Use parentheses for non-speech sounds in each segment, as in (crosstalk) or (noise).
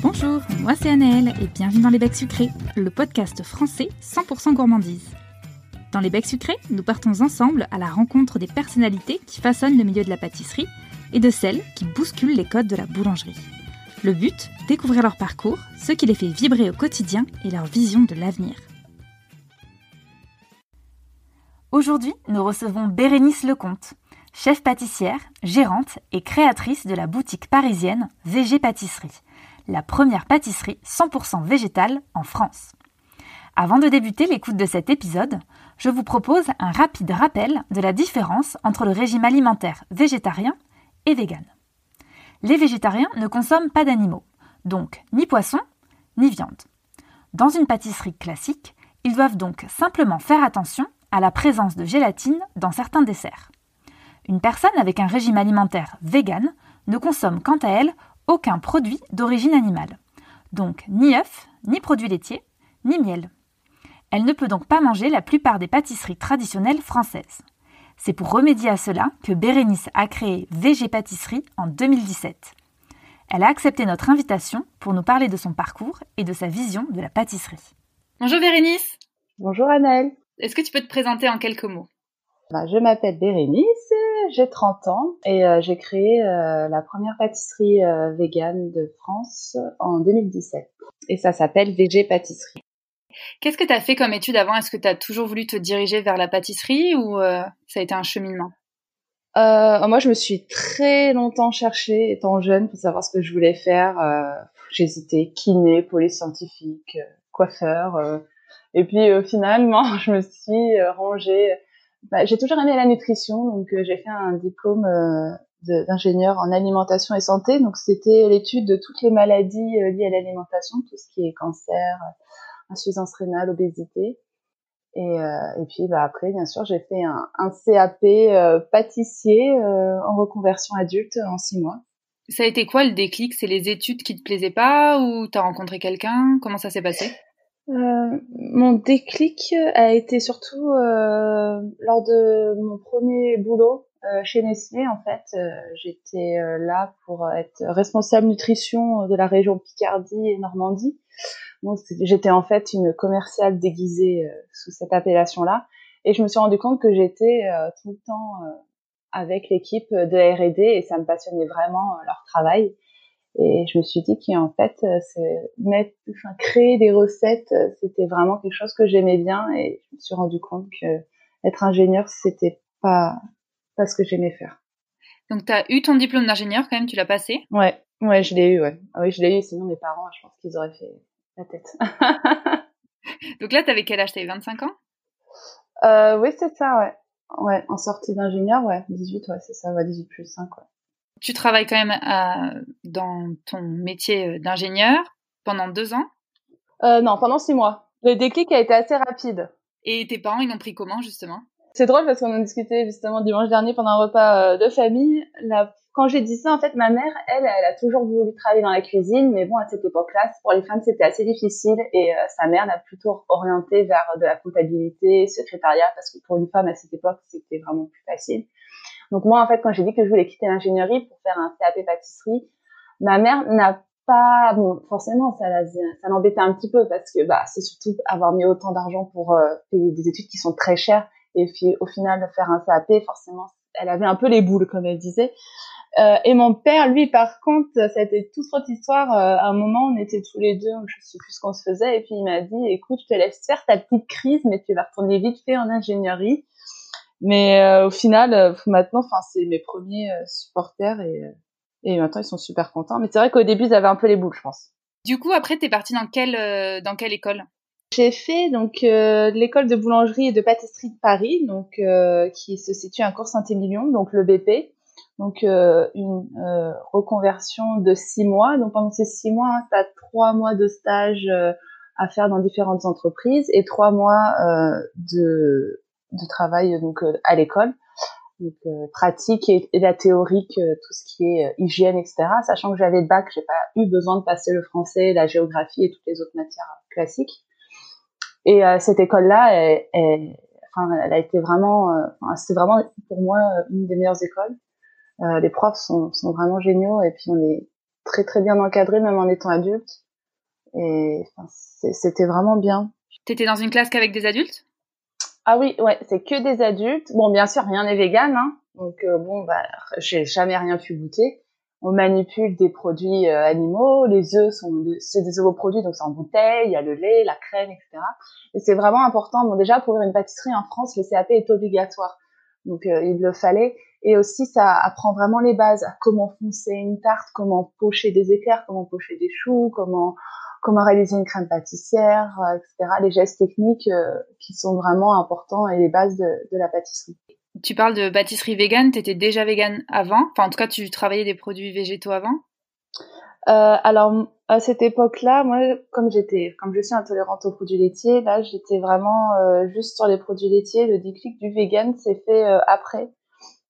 Bonjour, moi c'est Anaëlle et bienvenue dans Les Becs Sucrés, le podcast français 100% gourmandise. Dans Les Becs Sucrés, nous partons ensemble à la rencontre des personnalités qui façonnent le milieu de la pâtisserie et de celles qui bousculent les codes de la boulangerie. Le but, découvrir leur parcours, ce qui les fait vibrer au quotidien et leur vision de l'avenir. Aujourd'hui, nous recevons Bérénice Lecomte, chef pâtissière, gérante et créatrice de la boutique parisienne VG Pâtisserie la première pâtisserie 100% végétale en France. Avant de débuter l'écoute de cet épisode, je vous propose un rapide rappel de la différence entre le régime alimentaire végétarien et vegan. Les végétariens ne consomment pas d'animaux, donc ni poisson ni viande. Dans une pâtisserie classique, ils doivent donc simplement faire attention à la présence de gélatine dans certains desserts. Une personne avec un régime alimentaire vegan ne consomme quant à elle aucun produit d'origine animale. Donc ni œufs, ni produits laitiers, ni miel. Elle ne peut donc pas manger la plupart des pâtisseries traditionnelles françaises. C'est pour remédier à cela que Bérénice a créé VG Pâtisserie en 2017. Elle a accepté notre invitation pour nous parler de son parcours et de sa vision de la pâtisserie. Bonjour Bérénice Bonjour Annelle Est-ce que tu peux te présenter en quelques mots? Bah, Je m'appelle Bérénice, j'ai 30 ans et euh, j'ai créé euh, la première pâtisserie euh, végane de France en 2017. Et ça s'appelle VG Pâtisserie. Qu'est-ce que tu as fait comme étude avant? Est-ce que tu as toujours voulu te diriger vers la pâtisserie ou ça a été un cheminement? Moi, je me suis très longtemps cherchée, étant jeune, pour savoir ce que je voulais faire. J'hésitais, kiné, polyscientifique, coiffeur. et puis finalement, (laughs) je me suis rangée bah, j'ai toujours aimé la nutrition, donc euh, j'ai fait un diplôme euh, d'ingénieur en alimentation et santé. Donc c'était l'étude de toutes les maladies euh, liées à l'alimentation, tout ce qui est cancer, insuffisance rénale, obésité. Et, et puis bah, après, bien sûr, j'ai fait un, un CAP pâtissier en reconversion adulte en six mois. Ça a été quoi le déclic? C'est les études qui te plaisaient pas ou t'as rencontré quelqu'un? Comment ça s'est passé? Euh, mon déclic a été surtout euh, lors de mon premier boulot euh, chez Nestlé. En fait, euh, j'étais là pour être responsable nutrition de la région Picardie et Normandie. Donc, j'étais en fait une commerciale déguisée sous cette appellation-là, et je me suis rendu compte que j'étais tout le temps avec l'équipe de R&D et ça me passionnait vraiment leur travail. Et je me suis dit qu'en fait, euh, mettre, enfin, créer des recettes, euh, c'était vraiment quelque chose que j'aimais bien. Et je me suis rendu compte que être ingénieur, c'était pas pas ce que j'aimais faire. Donc, tu as eu ton diplôme d'ingénieur quand même, tu l'as passé? Ouais, ouais, je l'ai eu, ouais. Ah oui, je l'ai eu, sinon mes parents, je pense qu'ils auraient fait la tête. (laughs) Donc là, tu avais quel âge? T'avais 25 ans? Euh, Oui, c'est ça, ouais. Ouais, en sortie d'ingénieur, ouais. 18, ouais, c'est ça, ouais, 18 plus 5, ouais. Tu travailles quand même euh, dans ton métier euh, d'ingénieur pendant deux ans? Euh, Non, pendant six mois. Le déclic a été assez rapide. Et tes parents, ils l'ont pris comment justement? C'est drôle parce qu'on en discutait justement dimanche dernier pendant un repas de famille. Quand j'ai dit ça, en fait, ma mère, elle, elle a toujours voulu travailler dans la cuisine, mais bon, à cette époque-là, pour les femmes, c'était assez difficile et sa mère l'a plutôt orientée vers de la comptabilité, secrétariat, parce que pour une femme à cette époque, c'était vraiment plus facile. Donc moi, en fait, quand j'ai dit que je voulais quitter l'ingénierie pour faire un CAP pâtisserie, ma mère n'a pas, bon, forcément, ça, ça l'embêtait un petit peu parce que bah, c'est surtout avoir mis autant d'argent pour euh, payer des études qui sont très chères et puis au final faire un CAP, forcément, elle avait un peu les boules, comme elle disait. Euh, et mon père, lui, par contre, ça a été toute autre histoire. Euh, à un moment, on était tous les deux, je sais plus ce qu'on se faisait, et puis il m'a dit, écoute, je te laisse faire ta petite crise, mais tu vas retourner vite fait en ingénierie. Mais euh, au final, euh, maintenant, enfin, c'est mes premiers euh, supporters et, et maintenant ils sont super contents. Mais c'est vrai qu'au début, ils avaient un peu les boules, je pense. Du coup, après, t'es partie dans quelle dans quelle école? J'ai fait donc l'école de boulangerie et de pâtisserie de Paris, donc qui se situe à Cours Saint-Émilion, donc le BP. Donc une reconversion de six mois. Donc pendant ces six mois, tu as trois mois de stage à faire dans différentes entreprises et trois mois de de travail donc euh, à l'école. Donc euh, pratique et, la théorique euh, tout ce qui est hygiène etc sachant que j'avais le bac j'ai pas eu besoin de passer le français la géographie et toutes les autres matières classiques. Et cette école là elle, enfin elle a été vraiment c'est vraiment pour moi une des meilleures écoles. Les profs sont, sont vraiment géniaux et puis on est très très bien encadrée même en étant adulte. Et c'était vraiment bien. T'étais dans une classe qu'avec des adultes? Ah oui, ouais, c'est que des adultes. Bon, bien sûr, rien n'est vegan, hein. Donc euh, bon, bah, j'ai jamais rien pu goûter. On manipule des produits euh, animaux. Les œufs sont, c'est des ovoproduits, donc c'est en bouteille. Il y a le lait, la crème, etc. Et c'est vraiment important. Bon, déjà pour ouvrir une pâtisserie en France, le CAP est obligatoire. Donc euh, il le fallait. Et aussi, ça apprend vraiment les bases comment foncer une tarte, comment pocher des éclairs, comment pocher des choux, comment comment réaliser une crème pâtissière, euh, etc. Les gestes techniques euh, qui sont vraiment importants et les bases de, de la pâtisserie. Tu parles de pâtisserie végane, tu étais déjà végane avant? Enfin, en tout cas, tu travaillais des produits végétaux avant? Euh, Alors, à cette époque-là, moi, comme j'étais, comme je suis intolérante aux produits laitiers, là, j'étais vraiment euh, juste sur les produits laitiers. Le déclic du vegan s'est fait euh, après,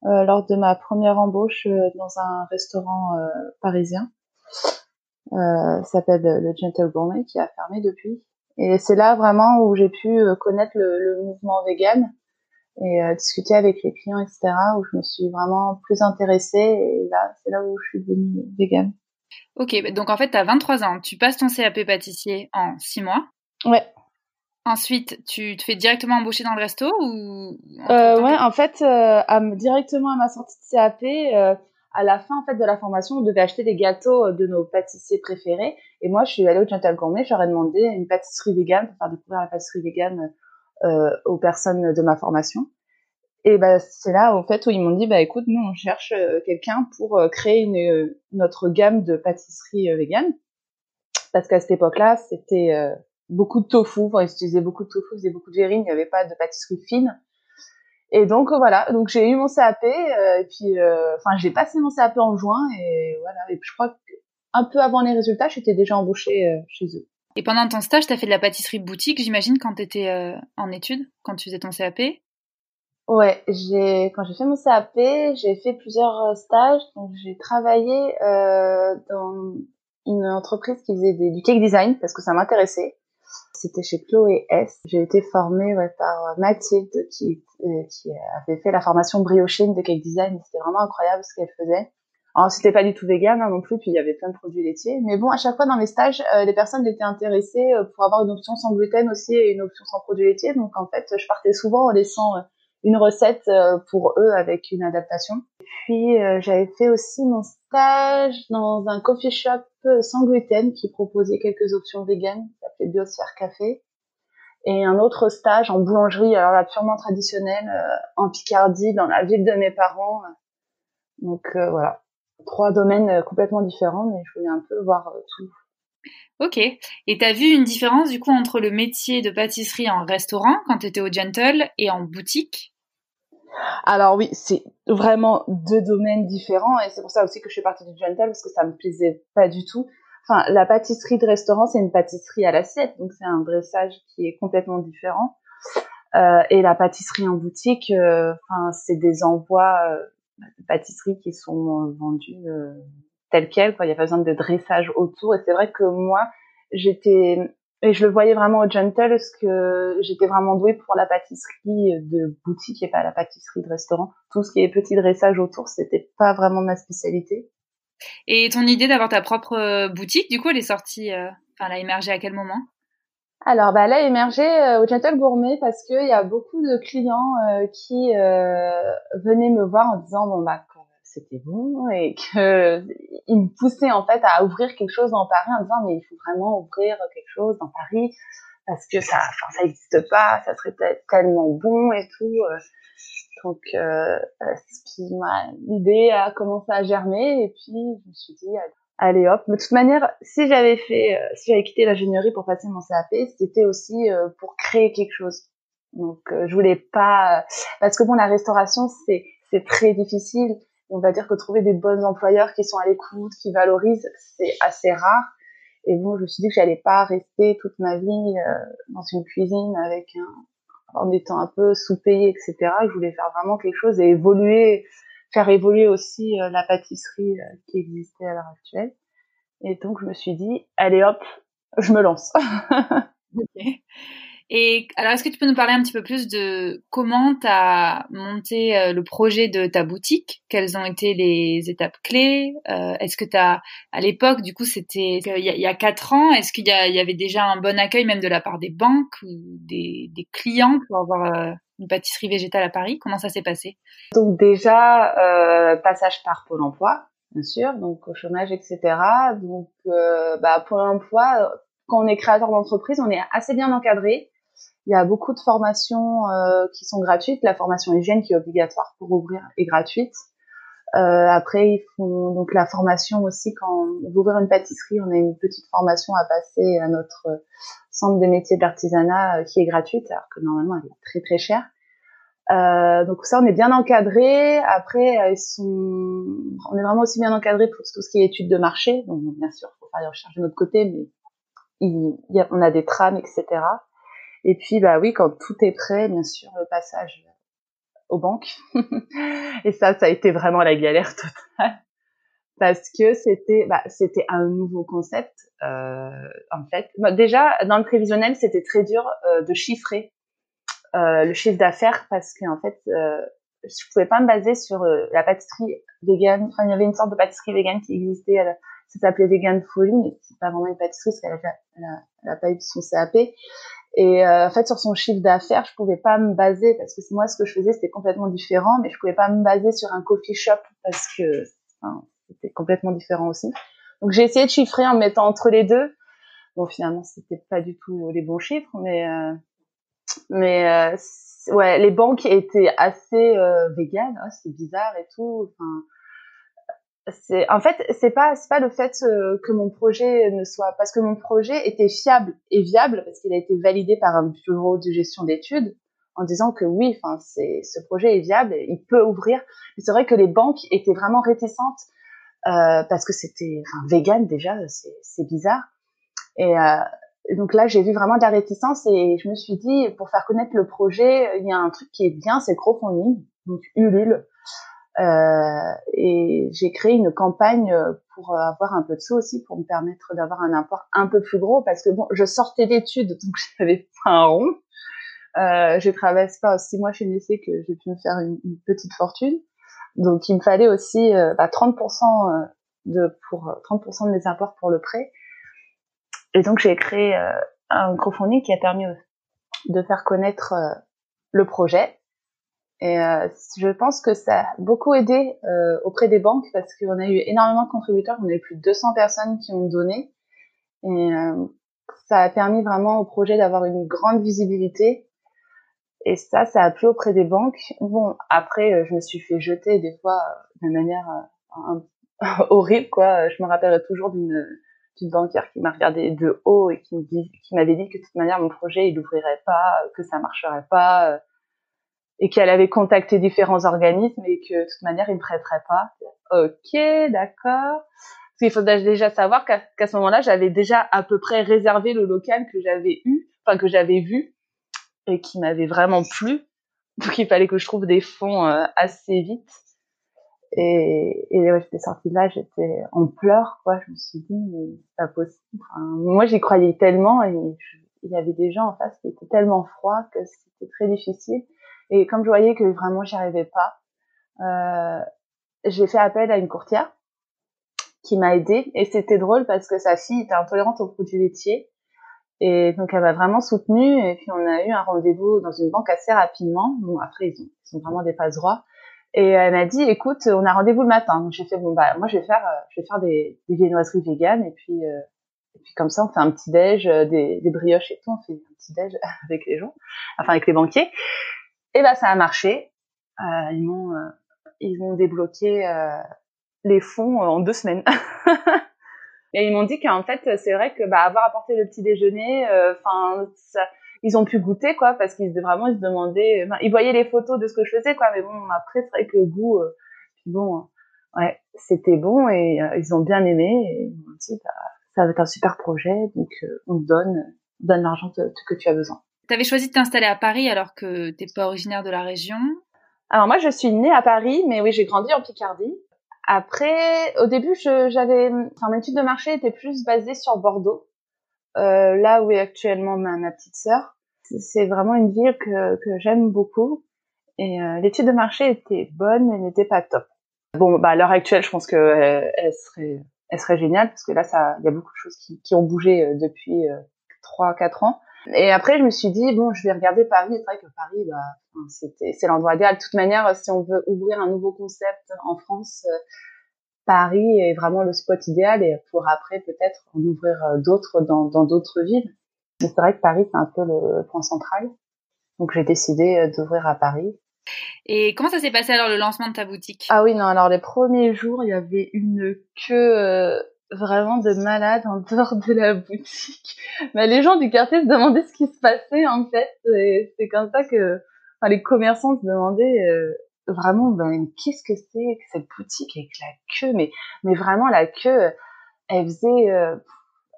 lors de ma première embauche dans un restaurant parisien. Euh, s'appelle le Gentle Gourmet qui a fermé depuis. Et c'est là vraiment où j'ai pu euh, connaître le, le mouvement vegan et euh, discuter avec les clients, etc. Où je me suis vraiment plus intéressée et là, c'est là où je suis devenue vegan. Ok, donc en fait, tu as 23 ans, tu passes ton CAP pâtissier en 6 mois. Ouais. Ensuite, tu te fais directement embaucher dans le resto ou euh, Ouais, en fait, euh, à, directement à ma sortie de CAP, euh, à la fin en fait de la formation, on devait acheter des gâteaux euh, de nos pâtissiers préférés. Et moi, je suis allée au Gentle Gourmet, j'aurais demandé une pâtisserie végane pour faire découvrir la pâtisserie végane euh, aux personnes de ma formation. Et bah, c'est là en fait où ils m'ont dit bah écoute, nous on cherche euh, quelqu'un pour euh, créer une, notre gamme de pâtisserie végane parce qu'à cette époque-là, c'était beaucoup de tofu, enfin, ils utilisaient beaucoup de tofu, ils faisaient beaucoup de verrine, il n'y avait pas de pâtisserie fine. Et donc voilà, donc j'ai eu mon CAP euh, et puis euh, enfin j'ai passé mon CAP en juin et voilà et puis je crois qu'un peu avant les résultats, j'étais déjà embauchée euh, chez eux. Et pendant ton stage, tu as fait de la pâtisserie boutique, j'imagine quand tu étais en études, quand tu faisais ton CAP Ouais, j'ai quand j'ai fait mon CAP, j'ai fait plusieurs stages. Donc j'ai travaillé dans une entreprise qui faisait du cake design parce que ça m'intéressait. C'était chez Chloé S. J'ai été formée ouais, par Mathilde qui, euh, qui avait fait la formation briochine de cake design. C'était vraiment incroyable ce qu'elle faisait. Alors c'était pas du tout vegan hein, non plus, puis il y avait plein de produits laitiers. Mais bon, à chaque fois dans mes stages, euh, les personnes étaient intéressées euh, pour avoir une option sans gluten aussi et une option sans produits laitiers. Donc en fait, je partais souvent en laissant une recette pour eux avec une adaptation. Puis j'avais fait aussi mon stage dans un coffee shop sans gluten qui proposait quelques options véganes, Biosphère Café. Et un autre stage en boulangerie, alors là purement traditionnelle, euh, en Picardie, dans la ville de mes parents. Donc euh, voilà, trois domaines euh, complètement différents, mais je voulais un peu voir tout. Ok. Et t'as vu une différence du coup entre le métier de pâtisserie en restaurant quand t'étais au Gentle et en boutique? Alors oui, c'est vraiment deux domaines différents et c'est pour ça aussi que je suis partie du Gentle parce que ça me plaisait pas du tout. Enfin, la pâtisserie de restaurant, c'est une pâtisserie à l'assiette, donc c'est un dressage qui est complètement différent. Euh, et la pâtisserie en boutique, euh, enfin, c'est des envois euh, de pâtisserie qui sont vendus tels quels. Quoi. Il n'y a pas besoin de dressage autour. Et c'est vrai que moi, j'étais et je le voyais vraiment au Gentle parce que j'étais vraiment douée pour la pâtisserie de boutique et pas la pâtisserie de restaurant. Tout ce qui est petit dressage autour, c'était pas vraiment ma spécialité. Et ton idée d'avoir ta propre euh, boutique, du coup, elle est sortie, euh, enfin, elle a émergé à quel moment? Alors, bah, elle a émergé euh, au Gentle Gourmet parce qu'il y a beaucoup de clients qui venaient me voir en disant bon bah c'était bon et que il me poussait en fait à ouvrir quelque chose dans Paris en disant mais il faut vraiment ouvrir quelque chose dans Paris parce que ça enfin ça n'existe pas ça serait tellement bon et tout donc euh, l'idée a commencé à germer. Et puis je me suis dit allez hop. Mais de toute manière si j'avais fait euh, si j'avais quitté l'ingénierie pour passer mon CAP c'était aussi euh, pour créer quelque chose. Donc euh, je voulais pas parce que bon la restauration c'est c'est très difficile. On va dire que trouver des bons employeurs qui sont à l'écoute, qui valorisent, c'est assez rare. Et bon, je me suis dit que j'allais pas rester toute ma vie euh, dans une cuisine avec un, en étant un peu sous-payée, etc. Je voulais faire vraiment quelque chose et évoluer, faire évoluer aussi euh, la pâtisserie euh, qui existait à l'heure actuelle. Et donc, je me suis dit, allez hop, je me lance. (laughs) Et alors, est-ce que tu peux nous parler un petit peu plus de comment tu as monté euh, le projet de ta boutique? Quelles ont été les étapes clés? Euh, Est-ce que tu as, à l'époque, du coup, c'était il y, a quatre ans, est-ce qu'il y, avait déjà un bon accueil même de la part des banques ou des, des clients pour avoir euh, une pâtisserie végétale à Paris? Comment ça s'est passé? Donc déjà, euh, passage par Pôle Emploi, bien sûr, donc au chômage, etc. Donc, bah, Pôle Emploi, quand on est créateur d'entreprise, on est assez bien encadré. Il y a beaucoup de formations euh, qui sont gratuites. La formation hygiène qui est obligatoire pour ouvrir est gratuite. Euh, après, ils font donc la formation aussi quand on veut ouvrir une pâtisserie, on a une petite formation à passer à notre centre des métiers de l'artisanat euh, qui est gratuite, alors que normalement elle est très très chère. Euh, donc ça, on est bien encadré. Après, euh, ils sont, on est vraiment aussi bien encadré pour tout ce qui est études de marché. Donc bien sûr, faut faire des recherches de notre côté, mais il, a, on a des trames, etc. Et puis, bah oui, quand tout est prêt, bien sûr, le passage aux banques. (laughs) et ça, ça a été vraiment la galère totale parce que c'était, bah, c'était un nouveau concept. Euh, en fait, bah, déjà dans le prévisionnel, c'était très dur euh, de chiffrer euh, le chiffre d'affaires parce qu'en fait, euh, je pouvais pas me baser sur euh, la pâtisserie vegan. Enfin, il y avait une sorte de pâtisserie vegan qui existait. ça s'appelait Vegan Folie, mais c'est pas vraiment une pâtisserie parce qu'elle a, elle a, pas eu son CAP. Et euh, en fait, sur son chiffre d'affaires, je pouvais pas me baser parce que moi, ce que je faisais, c'était complètement différent, mais je pouvais pas me baser sur un coffee shop parce que enfin, c'était complètement différent aussi. Donc, j'ai essayé de chiffrer en mettant entre les deux. Bon, finalement, c'était pas du tout les bons chiffres, mais euh, mais euh, ouais, les banques étaient assez euh, véganes. Hein, c'est bizarre et tout. Enfin, en fait c'est pas c'est pas le fait euh, que mon projet ne soit parce que mon projet était fiable et viable parce qu'il a été validé par un bureau de gestion d'études en disant que oui enfin c'est ce projet est viable il peut ouvrir. C'est vrai que les banques étaient vraiment réticentes euh, parce que c'était enfin vegan déjà c'est c'est bizarre. Et euh, donc là j'ai vu vraiment de la réticence et je me suis dit pour faire connaître le projet il y a un truc qui est bien c'est le crowdfunding donc Ulule euh, et j'ai créé une campagne pour avoir un peu de sous aussi pour me permettre d'avoir un import un peu plus gros parce que bon, je sortais d'études donc (laughs) j'avais pas un rond. Euh, j'ai travaillé pas six mois chez Nestlé que j'ai pu me faire une, petite fortune. Donc il me fallait aussi euh, bah, 30% euh, de pour 30% de mes apports pour le prêt. Et donc j'ai créé euh, un crowdfunding qui a permis de faire connaître le projet et euh, je pense que ça a beaucoup aidé euh, auprès des banques parce qu'on a eu énormément de contributeurs, on a eu plus de 200 personnes qui ont donné. Et euh, ça a permis vraiment au projet d'avoir une grande visibilité. Et ça, ça a plu auprès des banques. Bon, après, je me suis fait jeter des fois de manière (laughs) horrible, quoi. Je me rappellerai toujours d'une d'une banquière qui m'a regardé de haut et qui m'avait dit que de toute manière mon projet il n'ouvrirait pas, que ça marcherait pas et qu'elle avait contacté différents organismes et que de toute manière, ils ne prêteraient pas. Ok, d'accord. Parce qu'il faut déjà savoir qu'à ce moment-là, j'avais déjà à peu près réservé le local que j'avais eu, enfin que j'avais vu et qui m'avait vraiment plu. Donc il fallait que je trouve des fonds euh, assez vite. Et, et ouais, j'étais sortie de là, j'étais en pleurs, quoi. Je me suis dit, mais c'est pas possible. moi, j'y croyais tellement et il y avait des gens en face qui étaient tellement froids que c'était très difficile. Et comme je voyais que vraiment j'y arrivais pas, euh, j'ai fait appel à une courtière qui m'a aidée. Et c'était drôle parce que sa fille était intolérante aux produits laitiers. Et donc elle m'a vraiment soutenue. Et puis on a eu un rendez-vous dans une banque assez rapidement. Bon après ils, sont vraiment des passe droits. Et elle m'a dit écoute on a rendez-vous le matin. Donc j'ai fait bon bah moi je vais faire euh, je vais faire des, des viennoiseries véganes et puis euh, et puis comme ça on fait un petit déj, euh, des, des brioches et tout. On fait un petit déj (laughs) avec les gens, enfin avec les banquiers. Et bah ça a marché. Euh, ils m'ont euh, ils ont débloqué euh, les fonds en deux semaines. (laughs) et ils m'ont dit qu'en fait c'est vrai que bah avoir apporté le petit déjeuner, enfin ils ont pu goûter quoi parce qu'ils vraiment ils se demandaient, ils voyaient les photos de ce que je faisais quoi, mais bon après c'est vrai que le goût, bon ouais c'était bon et ils ont bien aimé ils m'ont dit bah, ça va être un super projet donc on te donne donne l'argent que tu as besoin. Tu avais choisi de t'installer à Paris alors que t'es pas originaire de la région. Alors moi, je suis née à Paris, mais oui, j'ai grandi en Picardie. Après, au début, j'avais, enfin, mon étude de marché était plus basée sur Bordeaux, euh, là où est actuellement ma, petite sœur. c'est vraiment une ville que, que j'aime beaucoup. Et l'étude de marché était bonne, mais n'était pas top. Bon, bah à l'heure actuelle, je pense que elle, serait, elle serait géniale parce que là, ça, il y a beaucoup de choses qui, ont bougé depuis trois, quatre ans. Et après, je me suis dit bon, je vais regarder Paris. C'est vrai que Paris, bah, c'était, c'est l'endroit idéal. De toute manière, si on veut ouvrir un nouveau concept en France, Paris est vraiment le spot idéal et pour après peut-être en ouvrir d'autres dans, dans d'autres villes. C'est vrai que Paris, c'est un peu le point central. Donc j'ai décidé d'ouvrir à Paris. Et comment ça s'est passé alors le lancement de ta boutique? Ah oui, non, alors les premiers jours, il y avait une queue euh, vraiment de malade en dehors de la boutique. Mais les gens du quartier se demandaient ce qui se passait en fait. C'est comme ça que enfin, les commerçants se demandaient euh, vraiment ben, qu'est-ce que c'est que cette boutique avec la queue? Mais, mais vraiment la queue, elle faisait... Euh,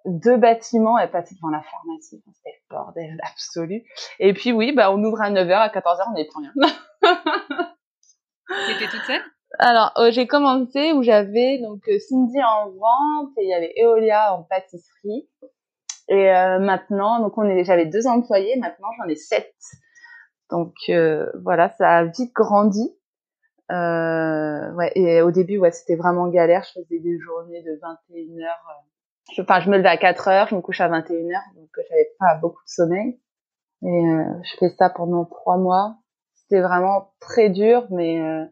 deux bâtiments, elle passait devant la pharmacie. C'était le bordel (laughs) absolu. Et puis oui, bah on ouvre à 9h, à 14h, on n'est plus rien. T'étais toute seule? Alors, euh, j'ai commencé où j'avais donc euh, Cindy en vente et il y avait Eolia en pâtisserie. Et euh, maintenant, donc on est, j'avais deux employés, maintenant j'en ai sept. Donc voilà, ça a vite grandi. ouais, et au début, ouais, c'était vraiment galère. Je faisais des journées de 21 heures je, enfin, je me levais à 4 heures, je me couche à 21 heures, donc j'avais pas beaucoup de sommeil. Et euh, je fais ça pendant trois mois. C'était vraiment très dur, mais euh,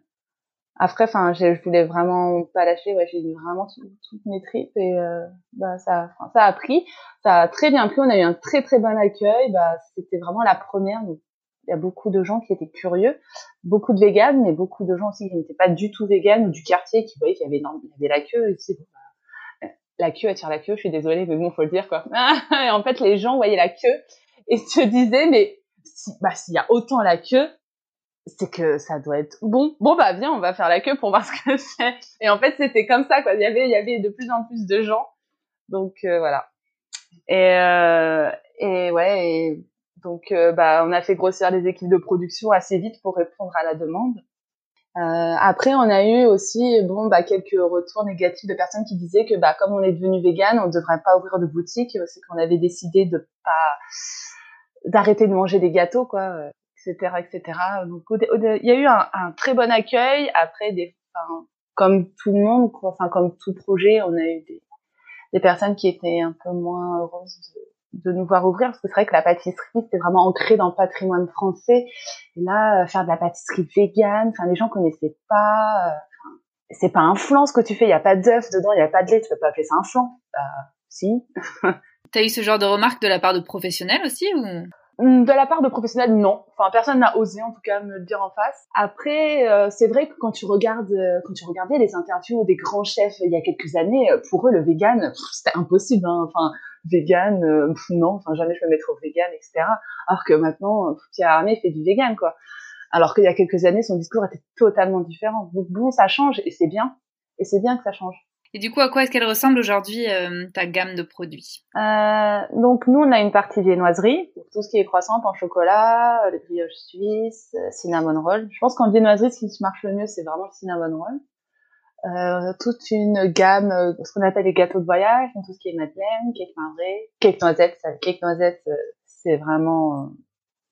après, enfin, je voulais vraiment pas lâcher. Ouais, j'ai eu vraiment toutes mes tripes et euh, bah ça, ça a pris. Ça a très bien pris. On a eu un très très bon accueil. Bah, c'était vraiment la première. Il y a beaucoup de gens qui étaient curieux, beaucoup de véganes, mais beaucoup de gens aussi qui n'étaient pas du tout véganes ou du quartier qui voyaient qu'il y avait, il y avait la queue. Et la queue attire la queue, je suis désolée, mais bon, faut le dire, quoi. (laughs) et en fait, les gens voyaient la queue et se disaient, mais si, bah, s'il y a autant la queue, c'est que ça doit être bon. Bon, bah, viens, on va faire la queue pour voir (laughs) ce que c'est. Et en fait, c'était comme ça, quoi. Il y avait, il y avait de plus en plus de gens. Donc, euh, voilà. Et, euh, et ouais, et donc, euh, bah, on a fait grossir les équipes de production assez vite pour répondre à la demande. Après, on a eu aussi bon bah quelques retours négatifs de personnes qui disaient que bah comme on est devenu vegan, on ne devrait pas ouvrir de boutique. C'est qu'on avait décidé de pas d'arrêter de manger des gâteaux, quoi, etc., il y a eu un, très bon accueil. Après, des, comme tout le monde, enfin comme tout projet, on a eu des, personnes qui étaient un peu moins heureuses de, nous voir ouvrir. Parce que c'est vrai que la pâtisserie c'était vraiment ancré dans le patrimoine français. Et là euh, faire de la pâtisserie végane enfin les gens connaissaient pas euh, c'est pas un flan ce que tu fais. Il y a pas d'œuf dedans il y a pas de lait. Tu peux pas appeler ça un flan. Bah si. (laughs) T'as eu ce genre de remarques de la part de professionnels aussi ou? De la part de professionnels, non. Enfin, personne n'a osé en tout cas me le dire en face. Après, euh, c'est vrai que quand tu regardes, euh, quand tu regardais les interviews des grands chefs il y a quelques années, euh, pour eux le vegan, c'était impossible. Hein. Enfin, vegan, non. Enfin, jamais je me mettrais au vegan, etc. Alors que maintenant, Pierre Armé fait du vegan, quoi. Alors qu'il y a quelques années, son discours était totalement différent. Donc bon, ça change et c'est bien. Et c'est bien que ça change. Et du coup, à quoi est-ce qu'elle ressemble aujourd'hui euh, ta gamme de produits? Euh, Donc nous, on a une partie viennoiserie, tout ce qui est croissant, pain chocolat, euh, les brioches suisses, euh, cinnamon roll. Je pense qu'en viennoiserie, ce qui marche le mieux, c'est vraiment le cinnamon roll. Euh, toute une gamme, ce qu'on appelle les gâteaux de voyage, tout ce qui est madeleine, cake marbré, cake noisette. Cake noisette, c'est vraiment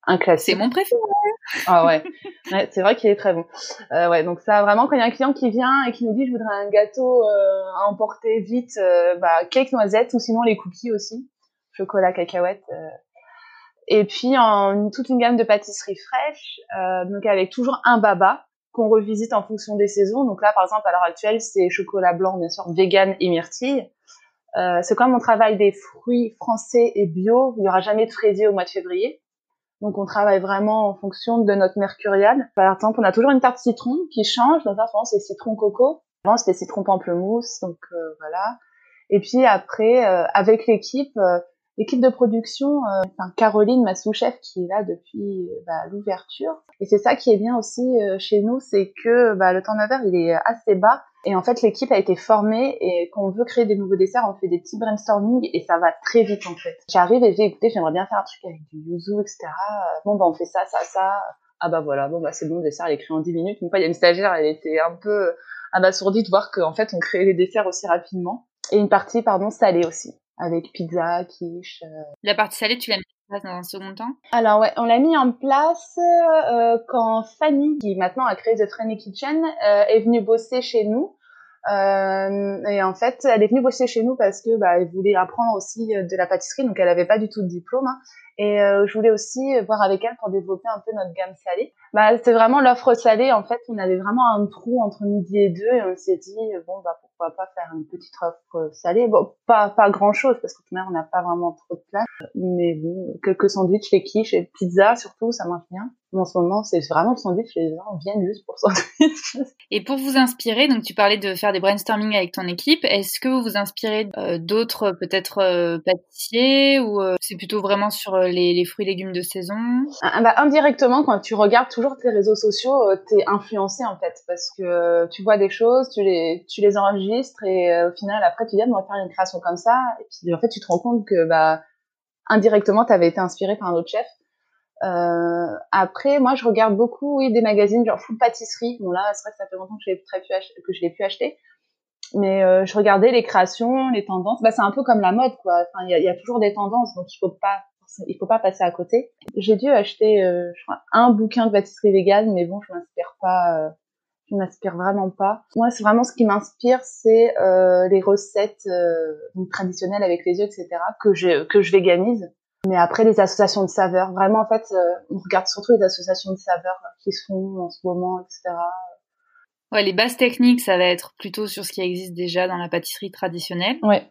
un classique. C'est mon préféré. Ah ouais, (laughs) ouais c'est vrai qu'il est très bon. Euh, ouais, donc ça vraiment quand il y a un client qui vient et qui nous dit je voudrais un gâteau euh, à emporter vite, euh, bah cake noisette ou sinon les cookies aussi, chocolat cacahuète. Euh. Et puis en toute une gamme de pâtisseries fraîches, euh, donc avec toujours un baba qu'on revisite en fonction des saisons. Donc là par exemple à l'heure actuelle c'est chocolat blanc bien sûr, vegan et myrtille. Euh, c'est comme on travaille des fruits français et bio, il n'y aura jamais de fraisier au mois de février. Donc on travaille vraiment en fonction de notre mercurial. Par exemple, on a toujours une tarte citron qui change. Donc là, c'est citron coco. Avant, c'était citron pamplemousse. Donc euh, voilà. Et puis après, euh, avec l'équipe, euh, l'équipe de production, enfin, Caroline, ma sous-chef, qui est là depuis bah, l'ouverture. Et c'est ça qui est bien aussi chez nous, c'est que bah, le turnover il est assez bas. Et en fait, l'équipe a été formée et quand on veut créer des nouveaux desserts, on fait des petits brainstorming et ça va très vite en fait. J'arrive et j'ai écouté, j'aimerais bien faire un truc avec du yuzu, etc. Bon, bah on fait ça, ça, ça. Ah bah voilà, bon bah c'est bon, le dessert il est écrit en 10 minutes. Une fois, il y a une stagiaire, elle était un peu abasourdie de voir qu'en fait on créait les desserts aussi rapidement. Et une partie, pardon, salée aussi. Avec pizza, quiche. La partie salée, tu l'as mis en place dans un second temps? Alors ouais, on l'a mis en place quand Fanny, qui maintenant a créé The Trendy Kitchen, est venue bosser chez nous. Euh, et en fait, elle est venue bosser chez nous parce que bah, elle voulait apprendre aussi de la pâtisserie, donc elle avait pas du tout de diplôme. Hein. Et euh, je voulais aussi voir avec elle pour développer un peu notre gamme salée. Bah, c'est vraiment l'offre salée. En fait, on avait vraiment un trou entre midi et deux, et on s'est dit bon bah pourquoi pas faire une petite offre salée. Bon, pas pas grand chose parce qu'au final on n'a pas vraiment trop de place, mais bon, quelques sandwichs, les quiches et pizza surtout, ça marche bien. En ce moment, c'est vraiment le sandwich, les gens viennent juste pour (laughs) sandwich. Et pour vous inspirer, donc tu parlais de faire des brainstorming avec ton équipe, est-ce que vous vous inspirez euh, d'autres peut-être euh, pâtissiers ou euh, c'est plutôt vraiment sur les, les, fruits et légumes de saison? Ah, bah, Indirectement, quand tu regardes toujours tes réseaux sociaux, t'es influencé en fait parce que tu vois des choses, tu les, tu les enregistres et au final après tu dis ah, on va faire une création comme ça. Et puis en fait tu te rends compte que bah indirectement tu avais été inspiré par un autre chef euh, après, moi, je regarde beaucoup, oui, des magazines genre Food Pâtisserie. Bon là, c'est vrai que ça fait longtemps que je l'ai très pu que je l'ai acheter, mais euh, je regardais les créations, les tendances. Bah, c'est un peu comme la mode, quoi. Enfin, il y a, toujours des tendances, donc il faut pas, il faut pas passer à côté. J'ai dû acheter, euh, je crois, un bouquin de pâtisserie végane, mais bon, je m'inspire pas. Euh, je m'inspire vraiment pas. Moi, c'est vraiment ce qui m'inspire, c'est euh, les recettes traditionnelles avec les œufs, etc., que je que je véganise. Mais après, les associations de saveurs, vraiment, en fait, euh, on regarde surtout les associations de saveurs qui se font en ce moment, etc. Ouais, les bases techniques, ça va être plutôt sur ce qui existe déjà dans la pâtisserie traditionnelle. Ouais.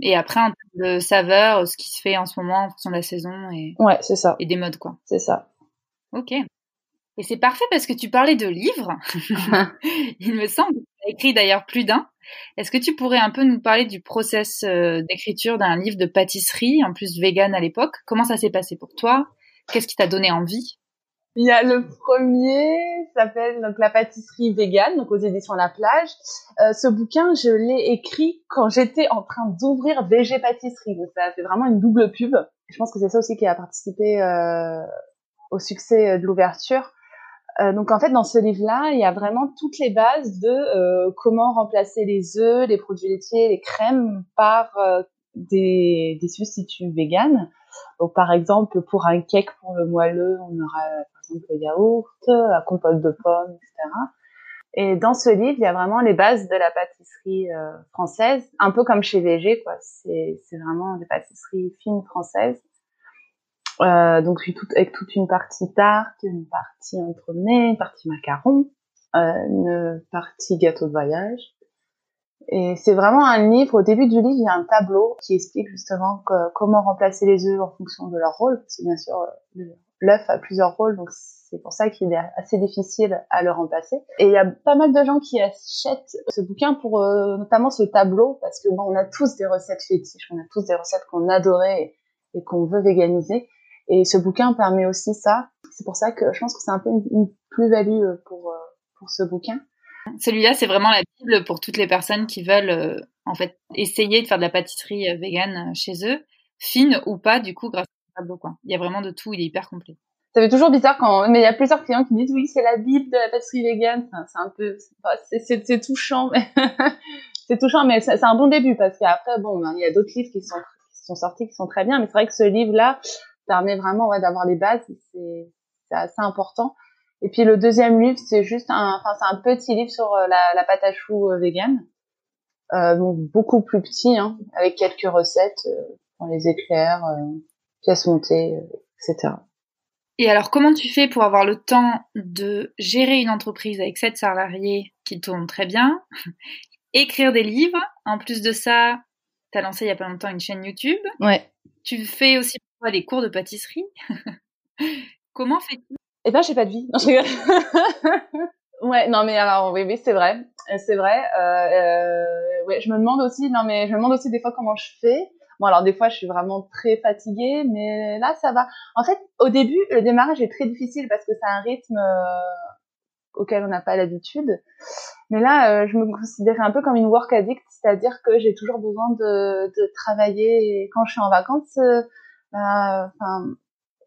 Et après, en termes de saveurs, ce qui se fait en ce moment en fonction de la saison et, ouais, c'est ça. et des modes, quoi. C'est ça. Ok. Et c'est parfait parce que tu parlais de livres. (laughs) (laughs) Il me semble que tu as écrit d'ailleurs plus d'un. Est-ce que tu pourrais un peu nous parler du process euh, d'écriture d'un livre de pâtisserie, en plus vegan à l'époque? Comment ça s'est passé pour toi? Qu'est-ce qui t'a donné envie? Il y a le premier, s'appelle donc la pâtisserie vegan, donc aux éditions La Plage. Euh, ce bouquin, je l'ai écrit quand j'étais en train d'ouvrir VG Pâtisserie, donc ça a fait vraiment une double pub. Je pense que c'est ça aussi qui a participé euh, au succès de l'ouverture. Euh, donc en fait, dans ce livre-là, il y a vraiment toutes les bases de euh, comment remplacer les œufs, les produits laitiers, les crèmes par euh, des, des, substituts véganes. Donc par exemple, pour un cake pour le moelleux, on aura par exemple le yaourt, la compote de pommes, etc. Et dans ce livre, il y a vraiment les bases de la pâtisserie française, un peu comme chez VG, quoi. C'est vraiment des pâtisseries fines françaises. Euh, donc avec toute une partie tarte, une partie entremets, une partie macaron, euh, une partie gâteau de voyage. Et c'est vraiment un livre. Au début du livre, il y a un tableau qui explique justement comment remplacer les œufs en fonction de leur rôle, parce que bien sûr l'œuf a plusieurs rôles, donc c'est pour ça qu'il est assez difficile à le remplacer. Et il y a pas mal de gens qui achètent ce bouquin pour euh, notamment ce tableau, parce que bon, on a tous des recettes fétiches, on a tous des recettes qu'on adorait et qu'on veut véganiser. Et ce bouquin permet aussi ça. C'est pour ça que je pense que c'est un peu une, plus-value euh, pour, euh, pour ce bouquin. Celui-là, c'est vraiment la Bible pour toutes les personnes qui veulent euh, en fait essayer de faire de la pâtisserie végane chez eux, fine ou pas, du coup, grâce à tableau. Quoi. Il y a vraiment de tout, il est hyper complet. Ça fait toujours bizarre quand, mais il y a plusieurs clients qui disent oui, c'est la Bible de la pâtisserie végane. c'est un peu, (laughs) c'est touchant, mais c'est touchant, mais c'est un bon début parce qu'après, bon, ben, il y a d'autres livres qui sont, qui sont sortis qui sont très bien, mais c'est vrai que ce livre-là, permet vraiment ouais, d'avoir les bases, c'est assez important. Et puis le deuxième livre, c'est juste un, enfin c'est un petit livre sur euh, la, la pâte à choux euh, vegan, euh, donc beaucoup plus petit, hein, avec quelques recettes, euh, les éclairs, euh, pièces montées, etc. Et alors, comment tu fais pour avoir le temps de gérer une entreprise avec sept salariés qui tournent très bien, (laughs) écrire des livres, en plus de ça, tu as lancé il y a pas longtemps une chaîne YouTube. Ouais. Tu fais aussi des cours de pâtisserie. (laughs) Comment fais-tu? Eh ben, j'ai pas de vie. Non, je (laughs) ouais, non, mais alors, oui, oui, c'est vrai. C'est vrai. Euh, euh, ouais, je me demande aussi, non, mais je me demande aussi des fois comment je fais. Bon, alors des fois, je suis vraiment très fatiguée, mais là, ça va. En fait, au début, le démarrage est très difficile parce que c'est un rythme euh, auquel on n'a pas l'habitude. Mais là, euh, je me considérais un peu comme une work addict, c'est-à-dire que j'ai toujours besoin de, de travailler. Quand je suis en vacances, euh, enfin,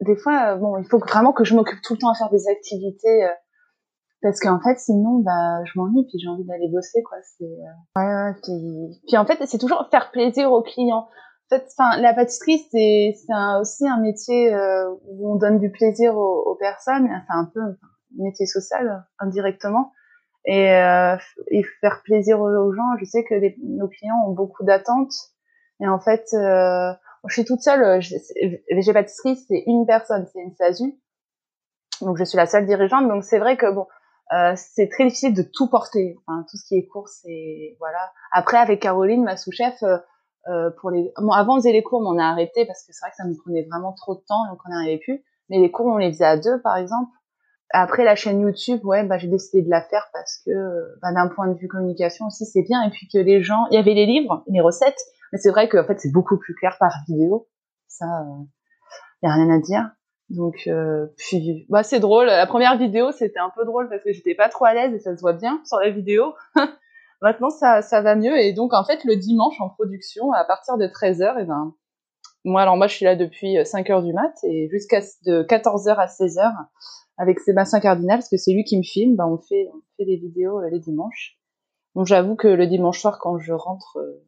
des fois, euh, bon, il faut vraiment que je m'occupe tout le temps à faire des activités euh, parce qu'en fait, sinon, bah, je m'ennuie puis j'ai envie d'aller bosser, quoi. C'est euh, ouais, puis, puis en fait, c'est toujours faire plaisir aux clients. fait, enfin, la pâtisserie, c'est c'est aussi un métier euh, où on donne du plaisir aux, personnes. C'est un peu un métier social indirectement. Et, euh, et faire plaisir aux, gens. Je sais que nos clients ont beaucoup d'attentes. Et en fait, euh, je suis toute seule. VG Pâtisserie, c'est une personne, c'est une SASU. Donc je suis la seule dirigeante. Donc c'est vrai que bon, euh, c'est très difficile de tout porter. Enfin, tout ce qui est course et voilà. Après, avec Caroline, ma sous-chef, euh, euh, pour les, bon, avant on faisait les cours, mais on a arrêté parce que c'est vrai que ça nous prenait vraiment trop de temps, donc on n'arrivait plus. Mais les cours, on les faisait à deux, par exemple. Après la chaîne YouTube, ouais, bah j'ai décidé de la faire parce que bah, d'un point de vue communication aussi c'est bien et puis que les gens, il y avait les livres, les recettes, mais c'est vrai qu'en fait c'est beaucoup plus clair par vidéo. Ça, il euh, y a rien à dire. Donc euh, puis bah c'est drôle. La première vidéo c'était un peu drôle parce que j'étais pas trop à l'aise et ça se voit bien sur la vidéo. (laughs) Maintenant, ça, ça va mieux. Et donc, en fait, le dimanche en production, à partir de 13h, et ben, moi, alors moi, je suis là depuis 5h du mat et jusqu'à de 14h à 16h avec Sébastien Cardinal, parce que c'est lui qui me filme, ben, on fait, on fait des vidéos euh, les dimanches. Donc, j'avoue que le dimanche soir, quand je rentre, euh,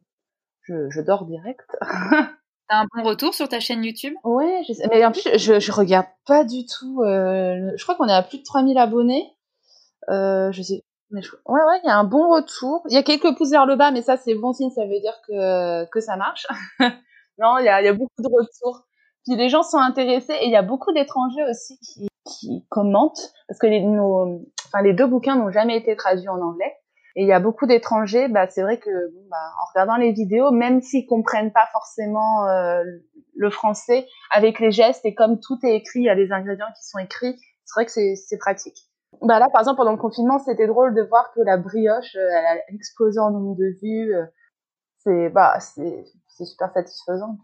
je, je dors direct. (laughs) T'as un bon retour sur ta chaîne YouTube? Ouais, mais en plus, je, je regarde pas du tout. Euh, je crois qu'on est à plus de 3000 abonnés. Euh, je sais, mais Ouais, ouais, il y a un bon retour. Il y a quelques pouces vers le bas, mais ça, c'est bon signe, ça veut dire que, que ça marche. (laughs) non, il y a, y a beaucoup de retours. Puis les gens sont intéressés et il y a beaucoup d'étrangers aussi qui, qui commentent parce que les, nos, enfin, les deux bouquins n'ont jamais été traduits en anglais. Et il y a beaucoup d'étrangers, bah, c'est vrai que bah, en regardant les vidéos, même s'ils comprennent pas forcément euh, le français, avec les gestes et comme tout est écrit, il y a des ingrédients qui sont écrits, c'est vrai que c'est pratique. Bah là, par exemple, pendant le confinement, c'était drôle de voir que la brioche, euh, elle a explosé en nombre de vues. Euh, c'est bah, c'est super satisfaisant.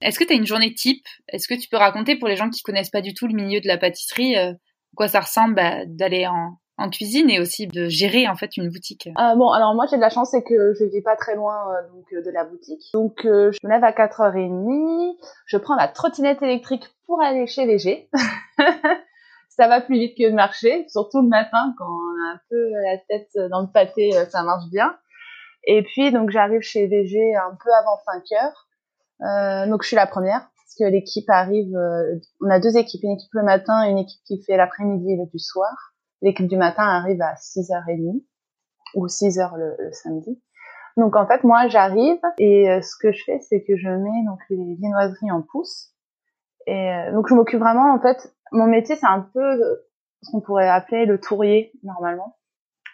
Est-ce que tu as une journée type? Est-ce que tu peux raconter pour les gens qui connaissent pas du tout le milieu de la pâtisserie, euh, quoi ça ressemble bah, d'aller en, en, cuisine et aussi de gérer en fait une boutique euh, Bon, alors moi j'ai de la chance, c'est que je vis pas très loin donc de la boutique. Donc je me lève à 4h30, je prends la trottinette électrique pour aller chez VG. (laughs) ça va plus vite que de marcher, surtout le matin quand on a un peu la tête dans le pâté, euh, ça marche bien. Et puis donc j'arrive chez VG un peu avant 5 heures. Euh, donc je suis la première parce que l'équipe arrive. Euh, on a deux équipes, une équipe le matin, une équipe qui fait l'après-midi et le du soir. L'équipe du matin arrive à 6h30 ou 6h le, le samedi. Donc en fait moi j'arrive et euh, ce que je fais c'est que je mets donc les viennoiseries en pouce et donc je m'occupe vraiment en fait mon métier, c'est un peu euh, ce qu'on pourrait appeler le tourrier normalement.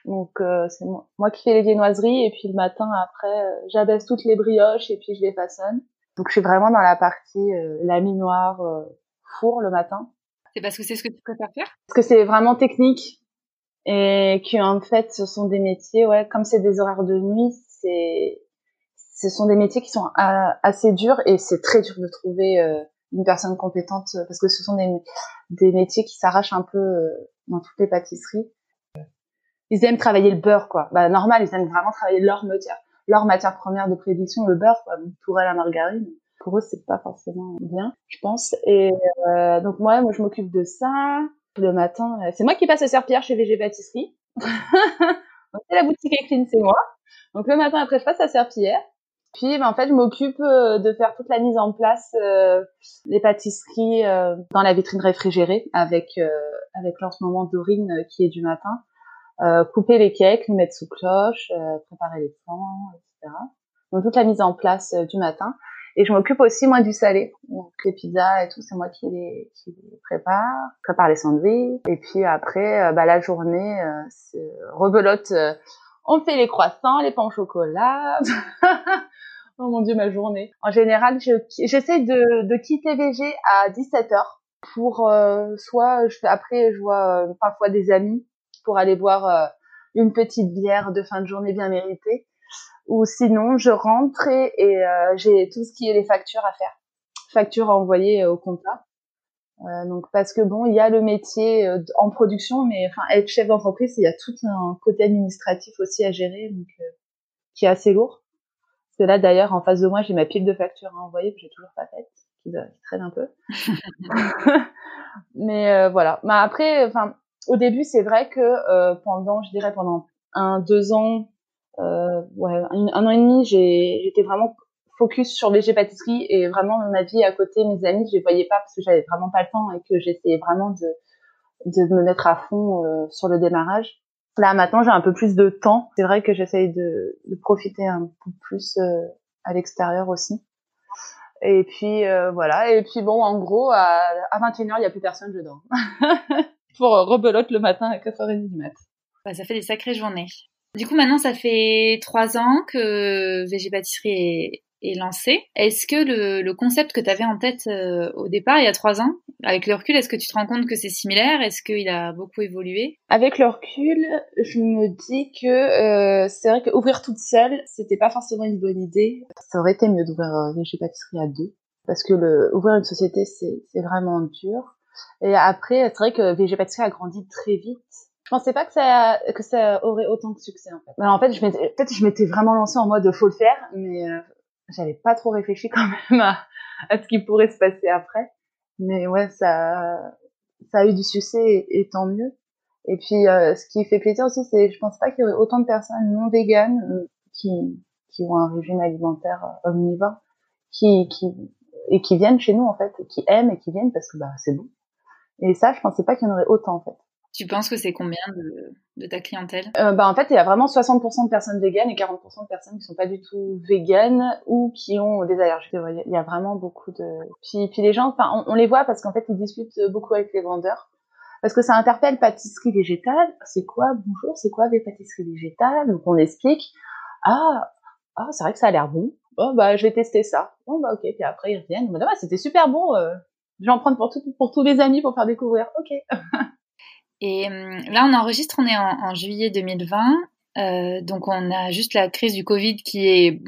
Donc euh, c'est moi, qui fais les viennoiseries et puis le matin après, euh, j'abaisse toutes les brioches et puis je les façonne. Donc je suis vraiment dans la partie laminoir four le matin. Parce que c'est ce que tu préfères faire? Parce que c'est vraiment technique et qu'en fait ce sont des métiers, ouais, comme c'est des horaires de nuit, c'est ce sont des métiers qui sont assez durs et c'est très dur de trouver une personne compétente euh, parce que ce sont des, métiers qui s'arrachent un peu euh, dans toutes les pâtisseries. Ils aiment travailler le beurre, quoi. Bah, normal, ils aiment vraiment travailler leur matière, leur matière première de prédiction, le beurre, quoi. Pour elle, la margarine. Pour eux, c'est pas forcément bien, je pense. Et euh, donc moi, moi, je m'occupe de ça. Le matin, c'est moi qui passe à serpillère chez VG Pâtisserie. (laughs) c'est la boutique Ecline, c'est moi. Donc le matin, après, je passe à serpillière. Puis, ben, en fait, je m'occupe euh, de faire toute la mise en place euh, des pâtisseries euh, dans la vitrine réfrigérée avec avec moment Dorine qui est du matin. couper les cakes, les mettre sous cloche, préparer les plans, etc. Donc toute la mise en place du matin. Et je m'occupe aussi moi du salé, donc les pizzas et tout, c'est moi qui les, qui les prépare, prépare les sandwichs. Et puis après, bah, la journée, rebelote on fait les croissants, les pains au chocolat. (laughs) oh mon dieu, ma journée. En général, j'essaie de, de quitter VG à 17h pour euh, soit je fais après je vois euh, parfois des amis pour aller boire euh, une petite bière de fin de journée bien méritée ou sinon je rentre et, et j'ai tout ce qui est les factures à faire factures à envoyer au compta euh, donc parce que bon, il y a le métier euh, en production, mais enfin être chef d'entreprise, il y a tout un côté administratif aussi à gérer, donc euh, qui est assez lourd. Parce que là d'ailleurs, en face de moi, j'ai ma pile de factures à envoyer que j'ai toujours pas faite, qui, qui traîne un peu. (laughs) mais voilà. Mais après, enfin, au début, c'est vrai que pendant, je dirais pendant un, deux ans, ouais, un, an et demi, j'étais vraiment focus sur VG pâtisserie et vraiment ma vie à côté, mes amis, je les voyais pas parce que j'avais vraiment pas le temps et que j'essayais vraiment de de me mettre à fond euh, sur le démarrage. Là maintenant, j'ai un peu plus de temps. C'est vrai que j'essaye de, de profiter un peu plus euh, à l'extérieur aussi. Et puis euh, voilà. Et puis bon, en gros, à, à 21h, il y a plus personne, je dors. (laughs) Pour rebelote le matin à 4h30 du mat. Bah, ça fait des sacrées journées. Du coup, maintenant, ça fait trois ans que VG Pâtisserie est, est. Est-ce que le, le, concept que tu avais en tête euh, au départ, il y a trois ans, avec le recul, est-ce que tu te rends compte que c'est similaire? Est-ce qu'il a beaucoup évolué? Avec le recul, je me dis que euh, c'est vrai qu'ouvrir toute seule, c'était pas forcément une bonne idée. Ça aurait été mieux d'ouvrir euh, VG Pâtisserie à deux, parce que le, ouvrir une société, c'est vraiment dur. Et après, c'est vrai que VG Pâtisserie a grandi très vite. Je pensais pas que ça que ça aurait autant de succès en fait. Mais en fait, je m'étais peut-être je m'étais vraiment lancée en mode faut le faire, mais euh, j'avais pas trop réfléchi quand même à, à, ce qui pourrait se passer après. Mais ouais, ça, ça a eu du succès et, et tant mieux. Et puis, euh, ce qui fait plaisir aussi, c'est, je pense pas qu'il y aurait autant de personnes non véganes euh, qui, qui ont un régime alimentaire euh, omnivore, qui, qui, et qui viennent chez nous, en fait, qui aiment et qui viennent parce que, bah, c'est bon. Et ça, je pensais pas qu'il y en aurait autant, en fait. Tu penses que c'est combien de, de, ta clientèle? Euh, bah, En fait, il y a vraiment 60% de personnes véganes et 40% de personnes qui sont pas du tout véganes ou qui ont des allergies. Il y a vraiment beaucoup de... Puis, puis les gens, on, on les voit parce qu'en fait, ils discutent beaucoup avec les vendeurs. Parce que ça interpelle pâtisserie végétale. C'est quoi? Bonjour, c'est quoi des pâtisseries végétales Donc on explique. Ah, ah c'est vrai que ça a l'air bon. Oh, bah, je vais tester ça. Bon, bah, ok. Puis après, ils reviennent. Ils ah, c'était super bon. Euh, je vais en prendre pour, tout, pour tous les amis pour faire découvrir. Ok. (laughs) Et euh, là, on enregistre, on est en, juillet 2020. Euh, donc, on a juste la crise du Covid qui est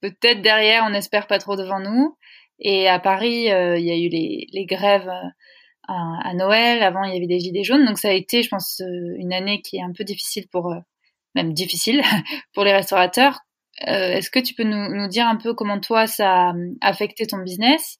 peut-être derrière, on espère pas trop devant nous. Et à Paris, euh, il y a eu les, grèves euh, à, Noël. Avant, il y avait des gilets jaunes. Donc, ça a été, je pense, euh, une année qui est un peu difficile pour, même difficile (laughs) pour les restaurateurs. Est-ce que tu peux nous, nous, dire un peu comment toi, ça a affecté ton business?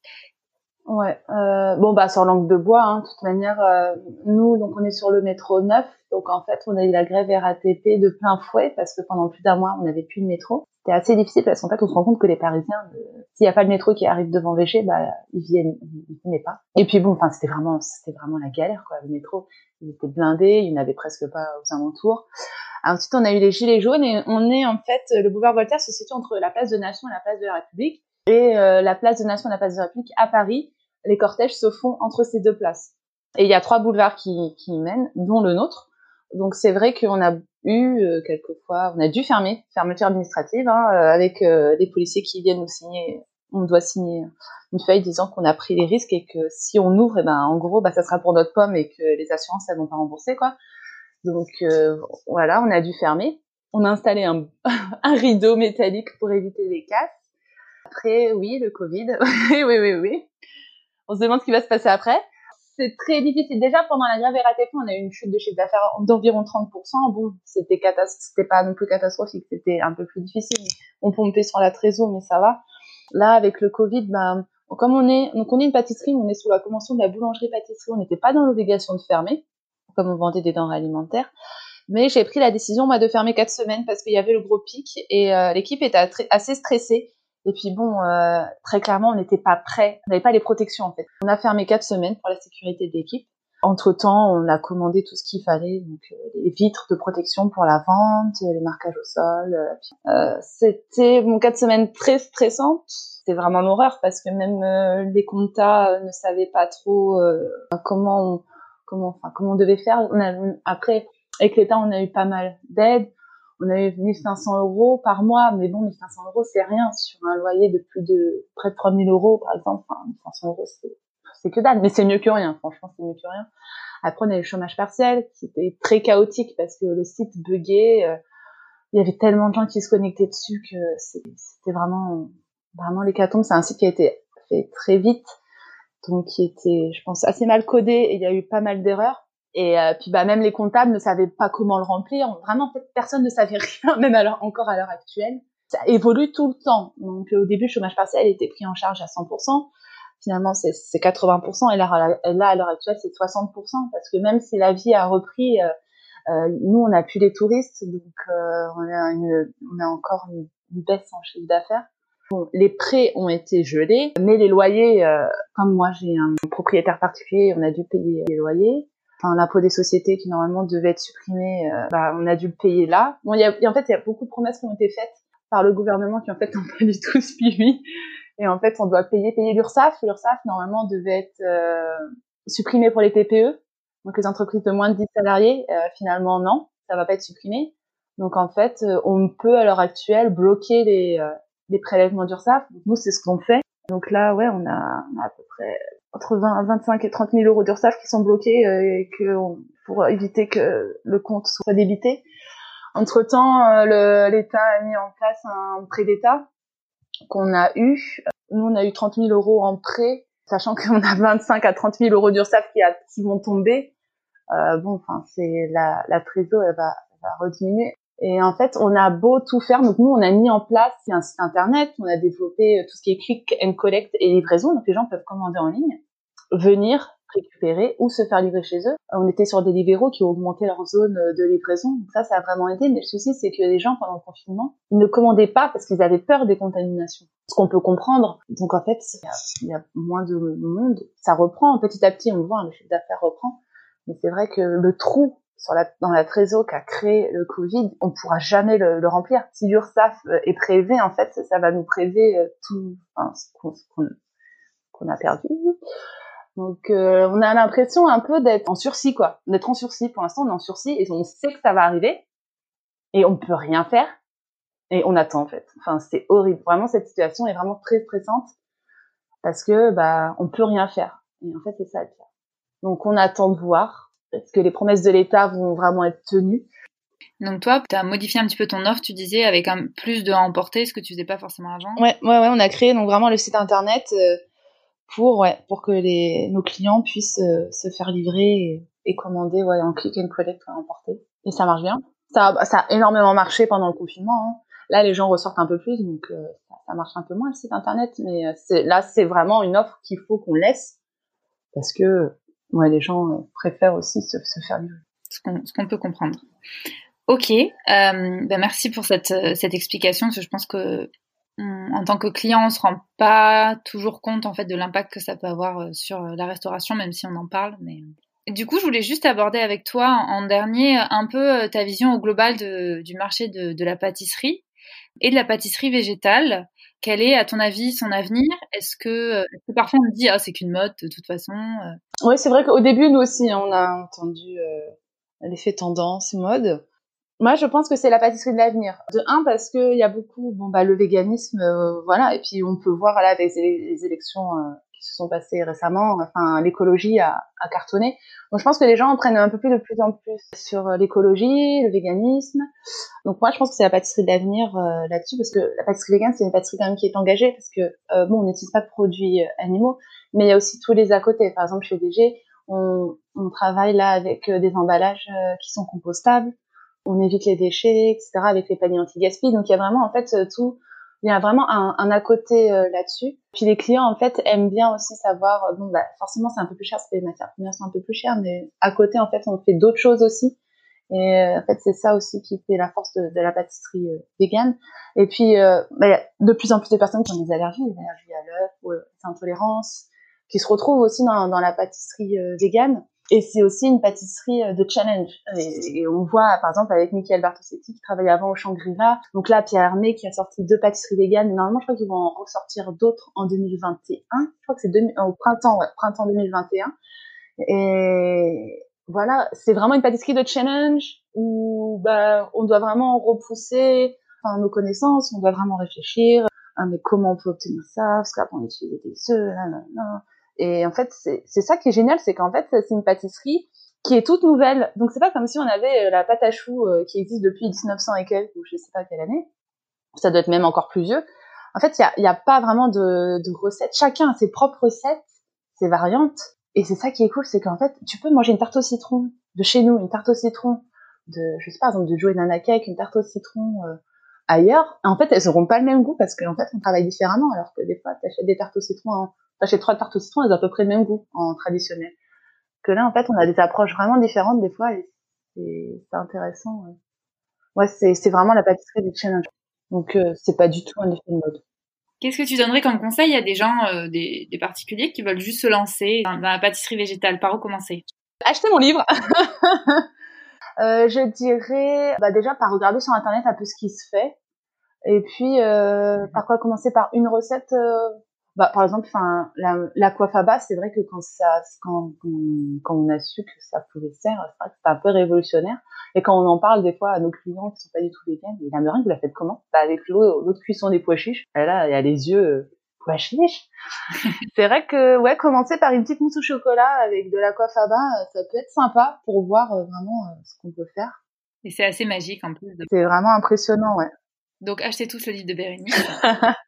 Ouais, euh, bon bah sur langue de bois, hein, de toute manière, euh, nous donc on est sur le métro 9, donc en fait on a eu la grève RATP de plein fouet parce que pendant plus d'un mois on n'avait plus de métro. C'était assez difficile parce qu'en fait on se rend compte que les Parisiens, euh, s'il n'y a pas le métro qui arrive devant Véché, bah ils viennent, ils venaient pas. Et puis bon, enfin c'était vraiment, c'était vraiment la galère quoi. Le métro, il était blindé, il n'y en avait presque pas aux alentours. Ensuite on a eu les gilets jaunes et on est en fait le boulevard Voltaire se situe entre la place de Nation et la place de la République et euh, la place de Nation et la place de la République à Paris, les cortèges se font entre ces deux places. Et il y a trois boulevards qui, qui y mènent, dont le nôtre. Donc c'est vrai qu'on a eu euh, quelquefois, on a dû fermer, fermeture administrative, hein, euh, avec euh, des policiers qui viennent nous signer, on doit signer une feuille disant qu'on a pris les risques et que si on ouvre, eh ben en gros, bah, ça sera pour notre pomme et que les assurances elles vont pas rembourser quoi. Donc euh, voilà, on a dû fermer. On a installé un, (laughs) un rideau métallique pour éviter les casses. Après, oui, le Covid. (laughs) oui, oui, oui, oui. On se demande ce qui va se passer après. C'est très difficile. Déjà, pendant la grève RATP, on a eu une chute de chiffre d'affaires d'environ 30%. Bon, c'était c'était pas non plus catastrophique, c'était un peu plus difficile. On pompait sur la trésor, mais ça va. Là, avec le Covid, ben, comme on est, donc on est une pâtisserie, on est sous la convention de la boulangerie-pâtisserie, on n'était pas dans l'obligation de fermer, comme on vendait des denrées alimentaires. Mais j'ai pris la décision, moi, de fermer quatre semaines parce qu'il y avait le gros pic et euh, l'équipe était assez stressée. Et puis bon, euh, très clairement, on n'était pas prêt. On n'avait pas les protections en fait. On a fermé quatre semaines pour la sécurité de l'équipe. Entre temps, on a commandé tout ce qu'il fallait, donc euh, les vitres de protection pour la vente, les marquages au sol. Euh, C'était mon quatre semaines très stressantes. C'était vraiment l'horreur parce que même euh, les comptas ne savaient pas trop euh, comment on, comment enfin comment on devait faire. On a, après, avec l'État, on a eu pas mal d'aide on avait 1500 euros par mois, mais bon, 1500 euros, c'est rien sur un loyer de plus de près de 3000 euros, par exemple. Enfin, 1500 euros, c'est que dalle, mais c'est mieux que rien. Franchement, c'est mieux que rien. Après, on a eu le chômage partiel, c'était très chaotique parce que le site buguait. Euh, il y avait tellement de gens qui se connectaient dessus que c'était vraiment, vraiment l'hécatombe. C'est un site qui a été fait très vite, donc qui était, je pense, assez mal codé et il y a eu pas mal d'erreurs. Et euh, puis bah même les comptables ne savaient pas comment le remplir. Vraiment, en fait, personne ne savait (laughs) rien, même alors encore à l'heure actuelle. Ça évolue tout le temps. Donc au début, le chômage partiel était pris en charge à 100%. Finalement, c'est 80%. Et là, à l'heure actuelle, c'est 60%. Parce que même si la vie a repris, euh, euh, nous, on n'a plus les touristes. Donc euh, on, a une, on a encore une, baisse en chiffre d'affaires. Les prêts ont été gelés, mais les loyers, euh, comme moi j'ai un propriétaire particulier, on a dû payer les loyers. Enfin, l'impôt des sociétés qui normalement devait être supprimé, euh, bah, on a dû le payer là. Bon, y a, en fait, il y a beaucoup de promesses qui ont été faites par le gouvernement qui en fait (laughs) n'ont pas du tout suivi. Et en fait, on doit payer payer l'URSSAF. L'URSSAF normalement devait être euh, supprimé pour les TPE, donc les entreprises de moins de 10 salariés. finalement, non, ça va pas être supprimé. Donc en fait, on peut à l'heure actuelle bloquer les des prélèvements d'URSSAF. Nous, c'est ce qu'on fait. Donc là, ouais, on a, à peu près entre 20, 25 et 30 000 euros d'URSSAF qui sont bloqués euh, et que pour éviter que le compte soit débité. Entre temps, euh, l'État a mis en place un prêt d'État qu'on a eu. Nous, on a eu 30 000 euros en prêt, sachant qu'on a 25 à 30 000 euros d'URSSAF qui, qui vont tomber. Euh, bon, enfin, c'est la, la trésor, elle va, va rediminuer. Et en fait, on a beau tout faire, donc nous, on a mis en place un site internet, on a développé euh, tout ce qui est click and collect et livraison, donc les gens peuvent commander en ligne, venir récupérer ou se faire livrer chez eux. On était sur des libéraux qui ont augmenté leur zone euh, de livraison, donc ça, ça a vraiment aidé. Mais le souci, c'est que les gens, pendant le confinement, ils ne commandaient pas parce qu'ils avaient peur des contaminations. Ce qu'on peut comprendre. Donc en fait, il y, a, moins de monde. Ça reprend petit à petit, on voit, hein, le chiffre d'affaires reprend. Mais c'est vrai que le trou sur la, dans la trésor qu'a créé le Covid, on pourra jamais le, le remplir. Si l'URSSAF euh, est prélevé, en fait, ça, va nous prélever euh, tout enfin, ce qu'on a perdu. Donc, euh, on a l'impression un peu d'être en sursis, quoi. D'être en sursis. Pour l'instant, on est en sursis et on sait que ça va arriver et on peut rien faire et on attend en fait. Enfin, c'est horrible. Vraiment, cette situation est vraiment très stressante parce que bah on peut rien faire. Et en fait, c'est ça Donc, on attend de voir est-ce que les promesses de l'État vont vraiment être tenues donc toi, tu as modifié un petit peu ton offre, tu disais, avec un plus de emporter, ce que tu faisais pas forcément avant. Ouais, ouais, ouais, on a créé donc vraiment le site internet euh, pour, ouais, pour que les, nos clients puissent euh, se faire livrer et, commander, ouais, en click and collect, à emporter. Et ça marche bien. Ça, ça a énormément marché pendant le confinement. Hein. Là, les gens ressortent un peu plus, donc euh, ça, marche un peu moins le site internet, mais c'est, là, c'est vraiment une offre qu'il faut qu'on laisse parce que ouais, les gens euh, préfèrent aussi se, faire livrer. Ce qu'on peut comprendre. Ok, euh, ben merci pour cette, euh, cette explication, parce que je pense que en tant que client, on se rend pas toujours compte en fait de l'impact que ça peut avoir sur la restauration, même si on en parle. Mais du coup, je voulais juste aborder avec toi en dernier un peu ta vision au global du marché de, la pâtisserie et de la pâtisserie végétale. Quel est, à ton avis, son avenir? Est-ce que, que, parfois on dit ah c'est qu'une mode de toute façon Oui, c'est vrai qu'au début nous aussi hein, on a entendu euh, l'effet tendance mode. Moi, je pense que c'est la pâtisserie de l'avenir. De un parce que il y a beaucoup, bon bah le véganisme, euh, voilà, et puis on peut voir là avec les, élections euh, se sont passées récemment, enfin l'écologie a, cartonné. Donc je pense que les gens en prennent un peu plus de plus en plus sur l'écologie, le véganisme. Donc moi, je pense que c'est la pâtisserie de l'avenir là-dessus parce que la pâtisserie végane, c'est une pâtisserie quand même qui est engagée parce que bon, on n'utilise pas de produits animaux, mais il y a aussi tous les à côté. Par exemple, chez VG, on, on travaille là avec des emballages qui sont compostables on évite les déchets, etc. avec les paniers anti-gaspi. Donc il y a vraiment en fait euh, tout, il y a vraiment un, un à côté euh, là-dessus. Puis les clients en fait aiment bien aussi savoir, euh, bon bah forcément c'est un peu plus cher parce que les matières premières sont un peu plus chères, mais à côté en fait on fait d'autres choses aussi. Et en fait c'est ça aussi qui fait la force de, de la pâtisserie végane. Et puis bah, il y a de plus en plus de personnes qui ont des allergies, des allergies à l'œuf ou des intolérances, qui se retrouvent aussi dans, dans la pâtisserie végane. Et c'est aussi une pâtisserie euh, de challenge. Et, on voit, par exemple, avec Michael Bartosetti, qui travaillait avant au Shangri-La. Donc là, Pierre Hermé, qui a sorti deux pâtisseries véganes. Normalement, je crois qu'ils vont en ressortir d'autres en 2021. Je crois que c'est au printemps, ouais, printemps 2021. Et voilà, c'est vraiment une pâtisserie de challenge où bah, on doit vraiment repousser enfin, nos connaissances, on doit vraiment réfléchir. Ah, mais comment on peut obtenir ça Parce qu'après, on utilise des œufs, là, là, là. Et en fait, c'est ça qui est génial, c'est qu'en fait, c'est une pâtisserie qui est toute nouvelle. Donc c'est pas comme si on avait euh, la pâte à choux euh, qui existe depuis 1900 et quelques, ou je sais pas quelle année. Ça doit être même encore plus vieux. En fait, il y a, pas vraiment de, de recettes. Chacun a ses propres recettes, ses variantes. Et c'est ça qui est cool, c'est qu'en fait, tu peux manger une tarte au citron de chez nous, une tarte au citron de, je sais pas, par exemple, de Joe Nana Cake, une tarte au citron euh, ailleurs. en fait, elles auront pas le même goût parce qu'en fait, on travaille différemment. Alors que des fois, tu achètes des tartes au citron en, j'ai trois tartes au citron, elles ont à peu près le même goût en traditionnel. Que là, en fait, on a des approches vraiment différentes des fois et c'est intéressant. Ouais, c'est vraiment la pâtisserie du challenge. Donc, euh, c'est pas du tout un effet de mode. Qu'est-ce que tu donnerais comme conseil à des gens, euh, des, particuliers qui veulent juste se lancer dans, la pâtisserie végétale? Par où commencer? Acheter mon livre (laughs) euh, Je dirais bah déjà par regarder sur internet un peu ce qui se fait. Et puis euh, par quoi commencer? Par une recette bah, par exemple, enfin, l'aquafaba, c'est vrai que quand ça, quand, quand, on a su que ça pouvait faire, c'est vrai que c'était un peu révolutionnaire. Et quand on en parle des fois à nos clients qui sont pas du tout véganes, et la meringue, vous la faites comment? Bah, Avec l'eau, l'eau de cuisson des pois chiches. Et là, il y a les yeux euh, pois chiches. (laughs) c'est vrai que ouais, commencer par une petite mousse au chocolat avec de l'aquafaba, euh, ça peut être sympa pour voir euh, vraiment ce qu'on peut faire. Et c'est assez magique en plus. C'est vraiment impressionnant, ouais. Donc achetez tous le livre de Bérénice. (laughs)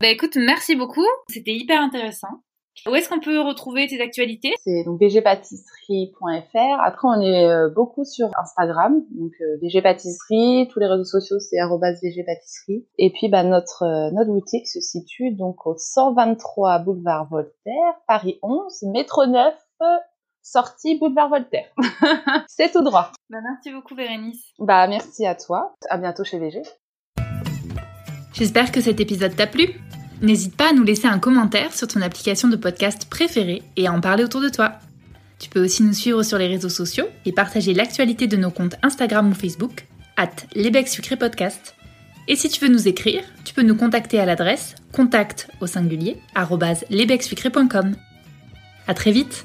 bah écoute, merci beaucoup. C'était hyper intéressant. Où est-ce qu'on peut retrouver tes actualités? C'est donc vgpâtisserie.fr. Après, on est euh, beaucoup sur Instagram, donc euh, vgpâtisserie. Tous les réseaux sociaux, c'est @vgpâtisserie. Et puis, bah, notre euh, notre boutique se situe donc au 123 boulevard Voltaire, Paris 11, métro 9, sortie boulevard Voltaire. (laughs) c'est tout droit. Bah, merci beaucoup, Bérénice. Bah, merci à toi. À bientôt chez VG. J'espère que cet épisode t'a plu. N'hésite pas à nous laisser un commentaire sur ton application de podcast préférée et à en parler autour de toi. Tu peux aussi nous suivre sur les réseaux sociaux et partager l'actualité de nos comptes Instagram ou Facebook, at Podcast. Et si tu veux nous écrire, tu peux nous contacter à l'adresse contact au singulier À très vite